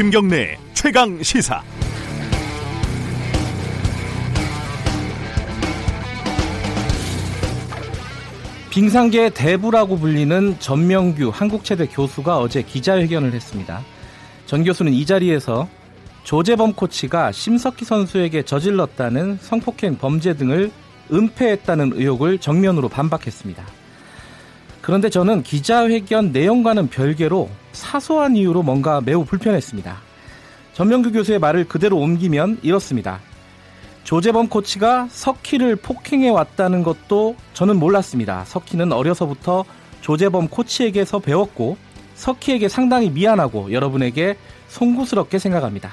김경래 최강 시사. 빙상계의 대부라고 불리는 전명규 한국체대 교수가 어제 기자회견을 했습니다. 전 교수는 이 자리에서 조재범 코치가 심석희 선수에게 저질렀다는 성폭행 범죄 등을 은폐했다는 의혹을 정면으로 반박했습니다. 그런데 저는 기자회견 내용과는 별개로 사소한 이유로 뭔가 매우 불편했습니다. 전명규 교수의 말을 그대로 옮기면 이렇습니다. 조재범 코치가 석희를 폭행해 왔다는 것도 저는 몰랐습니다. 석희는 어려서부터 조재범 코치에게서 배웠고 석희에게 상당히 미안하고 여러분에게 송구스럽게 생각합니다.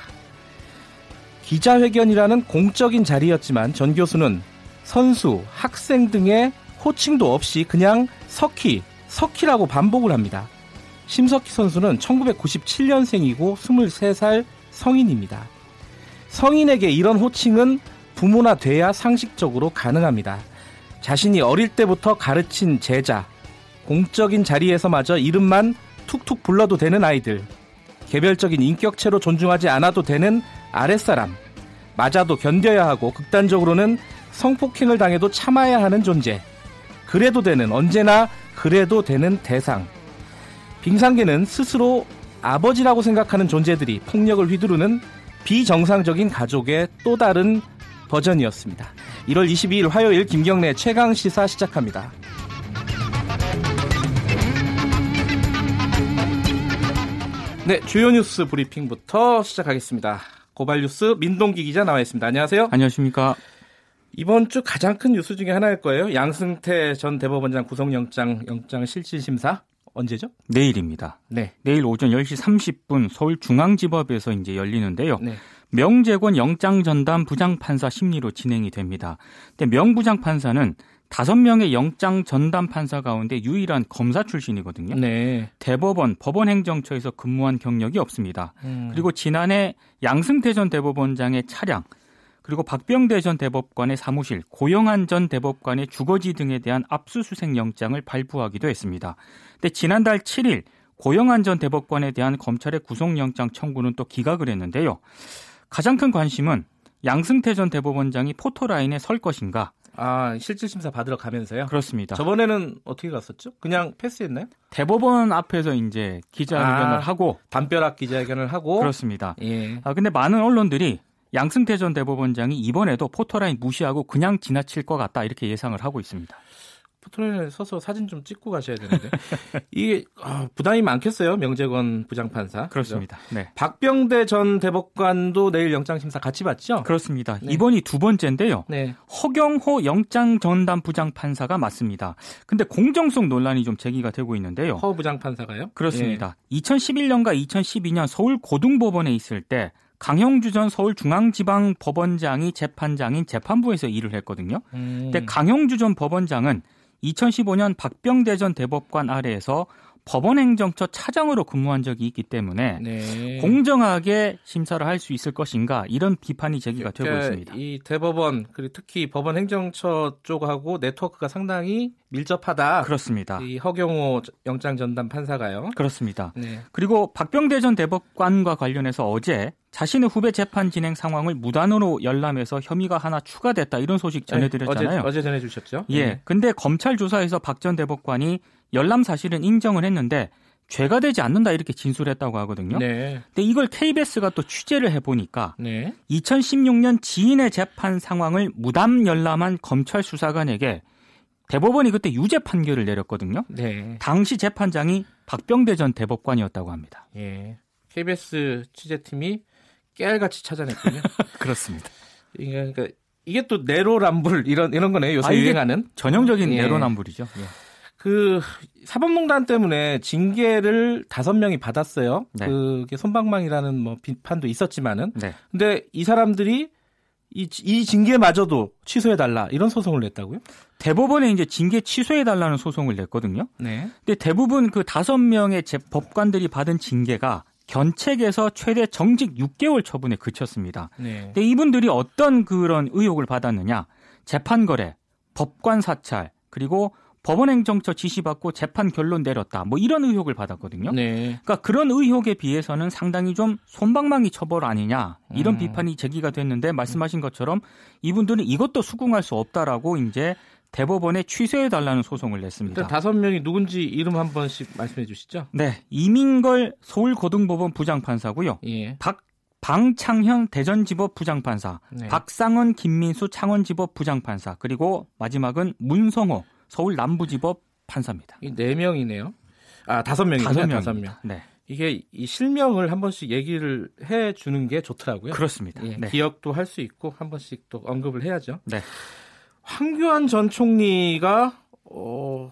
기자회견이라는 공적인 자리였지만 전 교수는 선수, 학생 등의 호칭도 없이 그냥 석희, 석희라고 반복을 합니다. 심석희 선수는 1997년생이고 23살 성인입니다. 성인에게 이런 호칭은 부모나 돼야 상식적으로 가능합니다. 자신이 어릴 때부터 가르친 제자, 공적인 자리에서마저 이름만 툭툭 불러도 되는 아이들, 개별적인 인격체로 존중하지 않아도 되는 아랫사람, 맞아도 견뎌야 하고 극단적으로는 성폭행을 당해도 참아야 하는 존재, 그래도 되는 언제나 그래도 되는 대상. 빙상계는 스스로 아버지라고 생각하는 존재들이 폭력을 휘두르는 비정상적인 가족의 또 다른 버전이었습니다. 1월 22일 화요일 김경래 최강 시사 시작합니다. 네, 주요 뉴스 브리핑부터 시작하겠습니다. 고발 뉴스 민동기 기자 나와 있습니다. 안녕하세요. 안녕하십니까. 이번 주 가장 큰 뉴스 중에 하나일 거예요. 양승태 전 대법원장 구속영장 영장 실질 심사 언제죠? 내일입니다. 네. 내일 오전 10시 30분 서울중앙지법에서 이제 열리는데요. 네. 명재권 영장 전담 부장판사 심리로 진행이 됩니다. 근데 명부장판사는 다섯 명의 영장 전담 판사 가운데 유일한 검사 출신이거든요. 네. 대법원, 법원행정처에서 근무한 경력이 없습니다. 음. 그리고 지난해 양승태 전 대법원장의 차량, 그리고 박병대 전 대법관의 사무실, 고영한 전 대법관의 주거지 등에 대한 압수수색 영장을 발부하기도 했습니다. 근데 지난달 7일 고영한 전 대법관에 대한 검찰의 구속영장 청구는 또 기각을 했는데요. 가장 큰 관심은 양승태 전 대법원장이 포토라인에 설 것인가? 아, 실질 심사 받으러 가면서요? 그렇습니다. 저번에는 어떻게 갔었죠? 그냥 패스했나요? 대법원 앞에서 이제 기자회견을 아. 하고 담벼락 기자회견을 하고 그렇습니다. 예. 아, 근데 많은 언론들이 양승태 전 대법원장이 이번에도 포토라인 무시하고 그냥 지나칠 것 같다 이렇게 예상을 하고 있습니다. 포토라인에 서서 사진 좀 찍고 가셔야 되는데 이게 아, 부담이 많겠어요 명재건 부장판사 그렇습니다. 네. 박병대 전 대법관도 내일 영장 심사 같이 받죠? 그렇습니다. 네. 이번이 두 번째인데요. 네. 허경호 영장 전담 부장 판사가 맞습니다. 근데 공정성 논란이 좀 제기가 되고 있는데요. 허 부장판사가요? 그렇습니다. 2011년과 2012년 서울 고등법원에 있을 때 강형주 전 서울중앙지방법원장이 재판장인 재판부에서 일을 했거든요. 예. 음. 근데 강형주 전 법원장은 2015년 박병대 전 대법관 아래에서 법원행정처 차장으로 근무한 적이 있기 때문에 네. 공정하게 심사를 할 수 있을 것인가 이런 비판이 제기가 되고 있습니다. 이 대법원 그리고 특히 법원 행정처 쪽하고 네트워크가 상당히 밀접하다. 그렇습니다. 이 허경호 영장 전담 판사가요. 그렇습니다. 네. 그리고 박병대 전 대법관과 관련해서 어제 자신의 후배 재판 진행 상황을 무단으로 열람해서 혐의가 하나 추가됐다 이런 소식 전해드렸잖아요. 네, 어제, 어제 전해주셨죠? 예. 네. 근데 검찰 조사에서 박 전 대법관이 열람 사실은 인정을 했는데 죄가 되지 않는다 이렇게 진술했다고 하거든요. 네. 근데 이걸 KBS가 또 취재를 해보니까 네. 2016년 지인의 재판 상황을 무담 열람한 검찰 수사관에게 대법원이 그때 유죄 판결을 내렸거든요. 네. 당시 재판장이 박병대 전 대법관이었다고 합니다. 예. KBS 취재팀이 깨알같이 찾아냈군요. 그렇습니다. 그러니까 이게 또 내로남불 이런 이런 거네요. 요새 아, 유행하는 전형적인 예. 내로남불이죠. 예. 그 사법농단 때문에 징계를 다섯 명이 받았어요. 네. 그게 손방망이라는 뭐 비판도 있었지만은 네. 근데 이 사람들이 이, 이 징계마저도 취소해달라 이런 소송을 냈다고요? 대법원에 이제 징계 취소해달라는 소송을 냈거든요. 네. 근데 대부분 그 다섯 명의 재- 법관들이 받은 징계가 견책에서 최대 정직 6개월 처분에 그쳤습니다. 네. 근데 이분들이 어떤 그런 의혹을 받았느냐? 재판 거래, 법관 사찰, 그리고 법원 행정처 지시받고 재판 결론 내렸다. 뭐 이런 의혹을 받았거든요. 네. 그러니까 그런 의혹에 비해서는 상당히 좀 손방망이 처벌 아니냐 이런 음. 비판이 제기가 됐는데 말씀하신 것처럼 이분들은 이것도 수긍할 수 없다라고 이제 대법원에 취소해 달라는 소송을 냈습니다. 다섯 명이 누군지 이름 한 번씩 말씀해 주시죠. 네, 이민걸 서울고등법원 부장판사고요. 예. 박 방창현 대전지법 부장판사, 네. 박상원 김민수 창원지법 부장판사, 그리고 마지막은 문성호 서울 남부지법 판사입니다. 이네 명이네요. 아 다섯 명이군요. 다섯. 명. 네, 이게 이 실명을 한 번씩 얘기를 해 주는 게 좋더라고요. 그렇습니다. 예, 네. 기억도 할 수 있고 한 번씩 또 언급을 해야죠. 네. 황교안 전 총리가 어,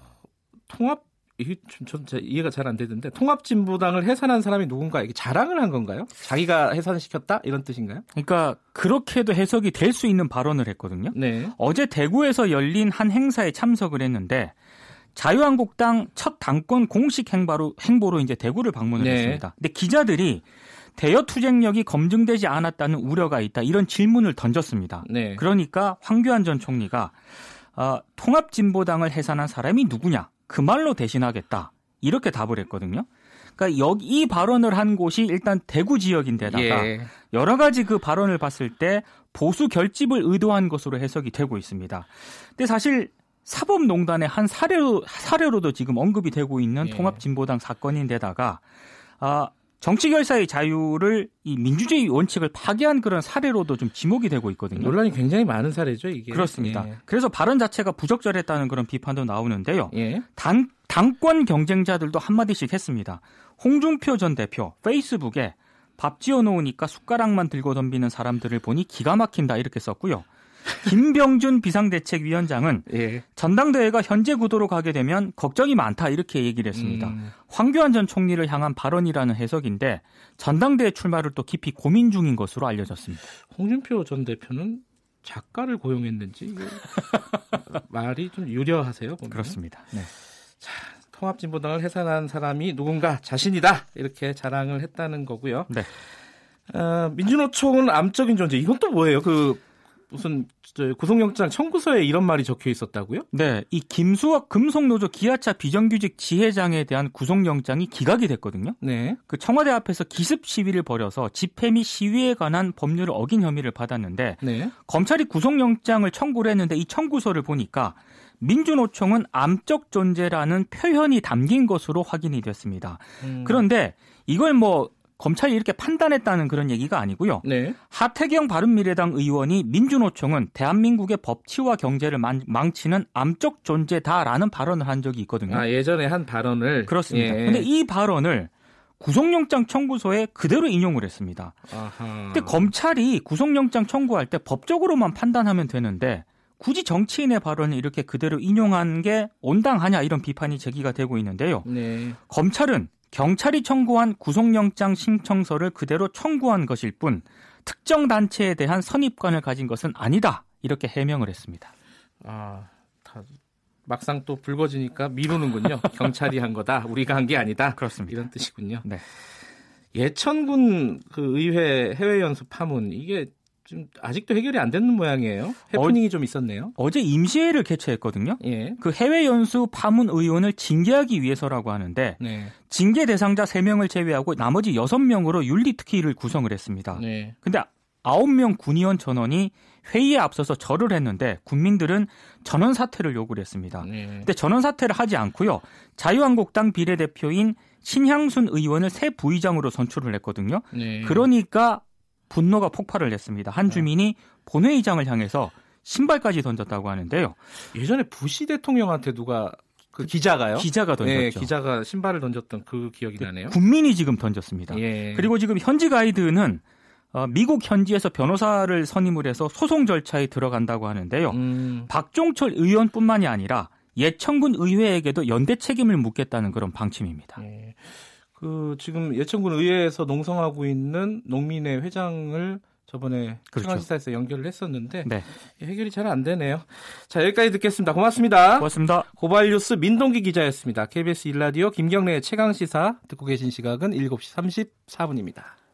통합 이게 좀, 이해가 잘 안 되던데 통합진보당을 해산한 사람이 누군가 이게 자랑을 한 건가요? 자기가 해산시켰다 이런 뜻인가요? 그러니까 그렇게도 해석이 될 수 있는 발언을 했거든요. 네. 어제 대구에서 열린 한 행사에 참석을 했는데 자유한국당 첫 당권 공식 행보로 행보로 이제 대구를 방문을 네. 했습니다. 근데 기자들이 대여 투쟁력이 검증되지 않았다는 우려가 있다 이런 질문을 던졌습니다. 네. 그러니까 황교안 전 총리가 어, 통합진보당을 해산한 사람이 누구냐 그 말로 대신하겠다 이렇게 답을 했거든요. 그러니까 여기 이 발언을 한 곳이 일단 대구 지역인데다가 예. 여러 가지 그 발언을 봤을 때 보수 결집을 의도한 것으로 해석이 되고 있습니다. 근데 사실 사법농단의 한 사례로 사례로도 지금 언급이 되고 있는 예. 통합진보당 사건인데다가 아 정치 결사의 자유를 이 민주주의 원칙을 파괴한 그런 사례로도 좀 지목이 되고 있거든요. 논란이 굉장히 많은 사례죠 이게. 그렇습니다. 예. 그래서 발언 자체가 부적절했다는 그런 비판도 나오는데요. 예. 당, 당권 경쟁자들도 한마디씩 했습니다. 홍준표 전 대표 페이스북에 밥 지어 놓으니까 숟가락만 들고 덤비는 사람들을 보니 기가 막힌다 이렇게 썼고요. 김병준 비상대책위원장은 예. 전당대회가 현재 구도로 가게 되면 걱정이 많다 이렇게 얘기를 했습니다. 음, 황교안 전 총리를 향한 발언이라는 해석인데 전당대회 출마를 또 깊이 고민 중인 것으로 알려졌습니다. 홍준표 전 대표는 작가를 고용했는지 말이 좀 유려하세요. 보면. 그렇습니다. 네. 통합진보당을 해산한 사람이 누군가 자신이다 이렇게 자랑을 했다는 거고요. 네. 어, 민주노총은 암적인 존재. 이건 또 뭐예요? 그 무슨 저 구속영장 청구서에 이런 말이 적혀 있었다고요? 네, 이 김수학 금속노조 기아차 비정규직 지회장에 대한 구속영장이 기각이 됐거든요. 네. 그 청와대 앞에서 기습 시위를 벌여서 집회 및 시위에 관한 법률을 어긴 혐의를 받았는데 네. 검찰이 구속영장을 청구를 했는데 이 청구서를 보니까 민주노총은 암적 존재라는 표현이 담긴 것으로 확인이 됐습니다. 음, 그런데 이걸 뭐 검찰이 이렇게 판단했다는 그런 얘기가 아니고요. 네. 하태경 바른미래당 의원이 민주노총은 대한민국의 법치와 경제를 망- 망치는 암적 존재다라는 발언을 한 적이 있거든요. 아 예전에 한 발언을 그렇습니다. 예. 근데 이 발언을 구속영장 청구서에 그대로 인용을 했습니다. 아하. 근데 검찰이 구속영장 청구할 때 법적으로만 판단하면 되는데 굳이 정치인의 발언을 이렇게 그대로 인용한 게 온당하냐 이런 비판이 제기가 되고 있는데요. 네. 검찰은 경찰이 청구한 구속영장 신청서를 그대로 청구한 것일 뿐 특정 단체에 대한 선입관을 가진 것은 아니다 이렇게 해명을 했습니다. 아, 다 막상 또 불거지니까 미루는군요. 경찰이 한 거다. 우리가 한 게 아니다. 그렇습니다. 이런 뜻이군요. 네. 예천군 그 의회 해외 연수 파문 이게 좀 아직도 해결이 안 되는 모양이에요. 해프닝이 좀 있었네요. 어제 임시회를 개최했거든요. 예. 그 해외 연수 파문 의원을 징계하기 위해서라고 하는데 네. 징계 대상자 3명을 제외하고 나머지 6명으로 윤리특위를 구성을 했습니다. 네. 근데 9명 군의원 전원이 회의에 앞서서 절을 했는데 국민들은 전원 사퇴를 요구를 했습니다. 네. 근데 전원 사퇴를 하지 않고요. 자유한국당 비례대표인 신향순 의원을 새 부의장으로 선출을 했거든요. 네. 그러니까 분노가 폭발을 했습니다. 한 주민이 본회의장을 향해서 신발까지 던졌다고 하는데요. 예전에 부시 대통령한테 누가 그 기자가요? 기자가 던졌죠. 네, 기자가 신발을 던졌던 그 기억이 나네요. 국민이 지금 던졌습니다. 예. 그리고 지금 현지 가이드는 어, 미국 현지에서 변호사를 선임을 해서 소송 절차에 들어간다고 하는데요. 음, 박종철 의원뿐만이 아니라 예천군 의회에게도 연대 책임을 묻겠다는 그런 방침입니다. 예. 그 지금 예천군 의회에서 농성하고 있는 농민의 회장을 저번에 그렇죠. 청와시사에서 연결을 했었는데 네, 해결이 잘 안 되네요. 자 여기까지 듣겠습니다. 고맙습니다. 고맙습니다. 고발뉴스 민동기 기자였습니다. KBS 일라디오 김경래의 최강 시사 듣고 계신 시각은 7시 34분입니다.